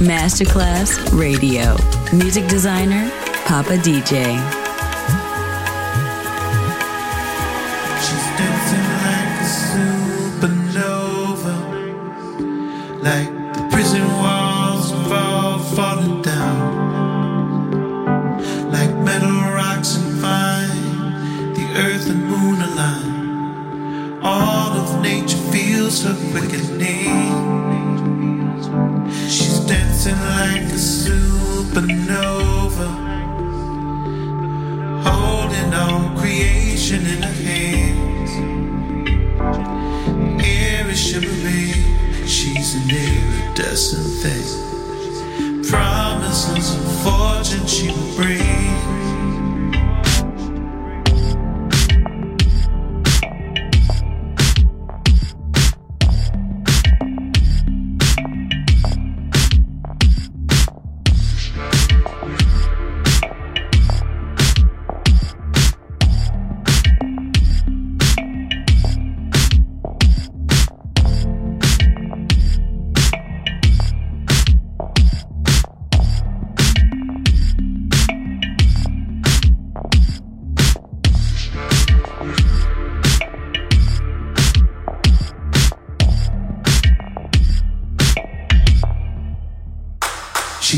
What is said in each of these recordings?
Masterclass Radio. Music designer, Papa DJ. She's dancing like a supernova. Like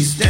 she's dead.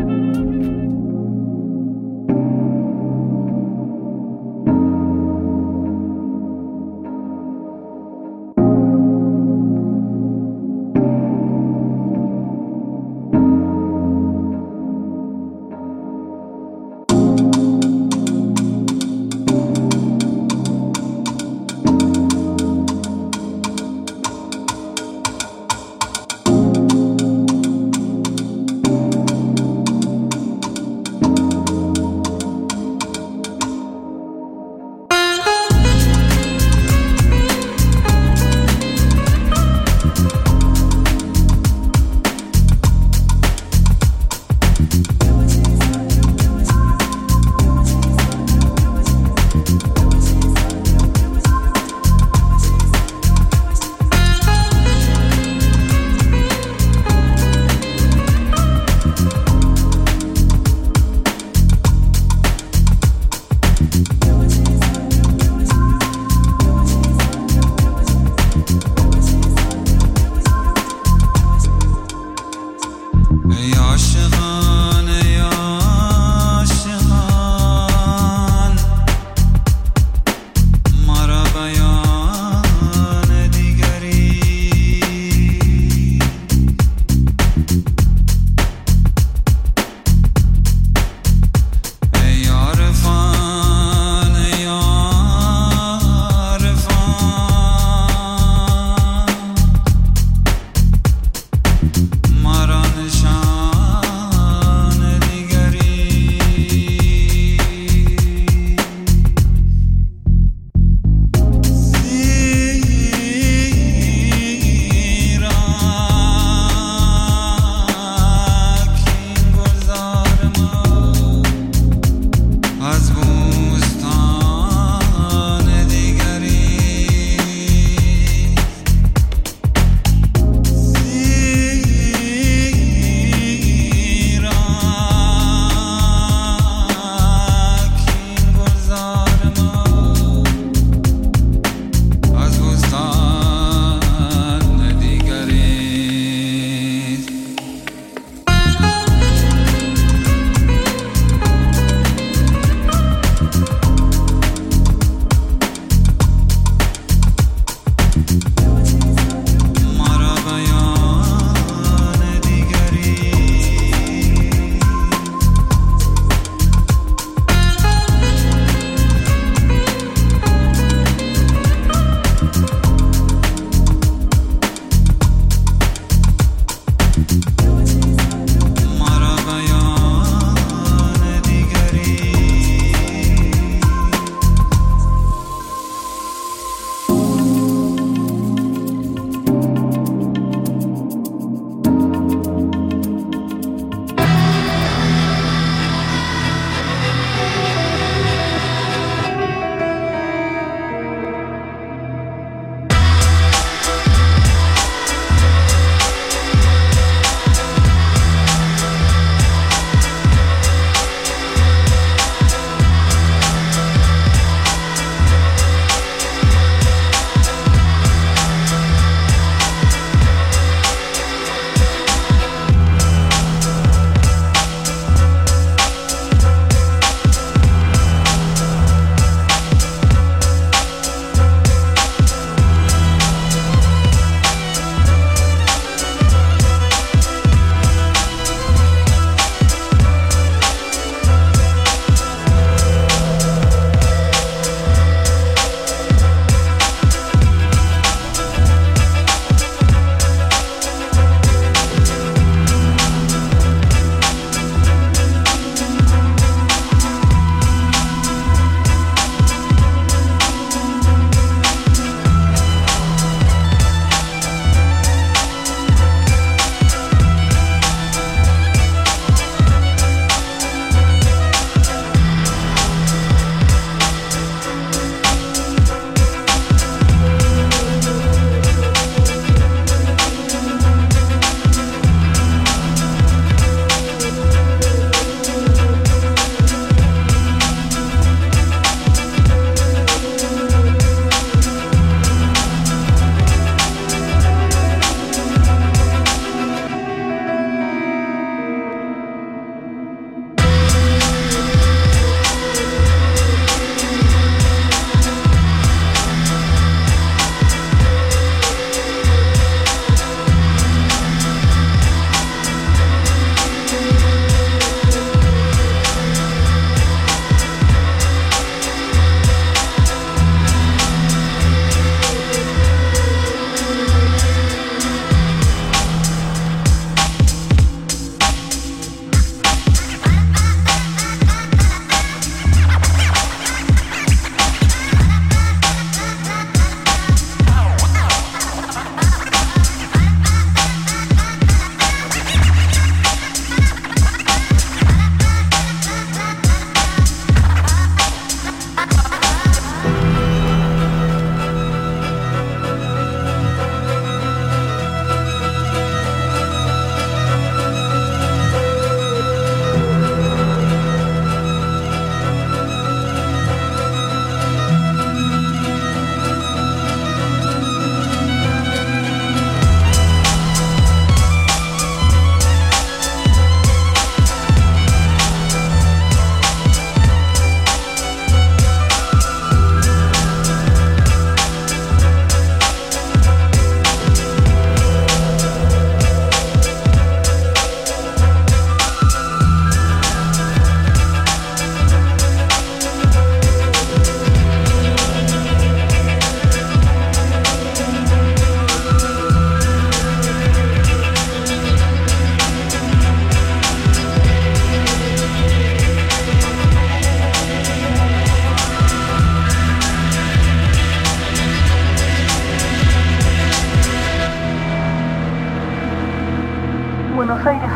Buenos Aires.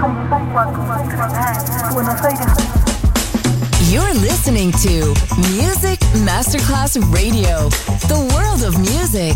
You're listening to Music Masterclass Radio, the world of music.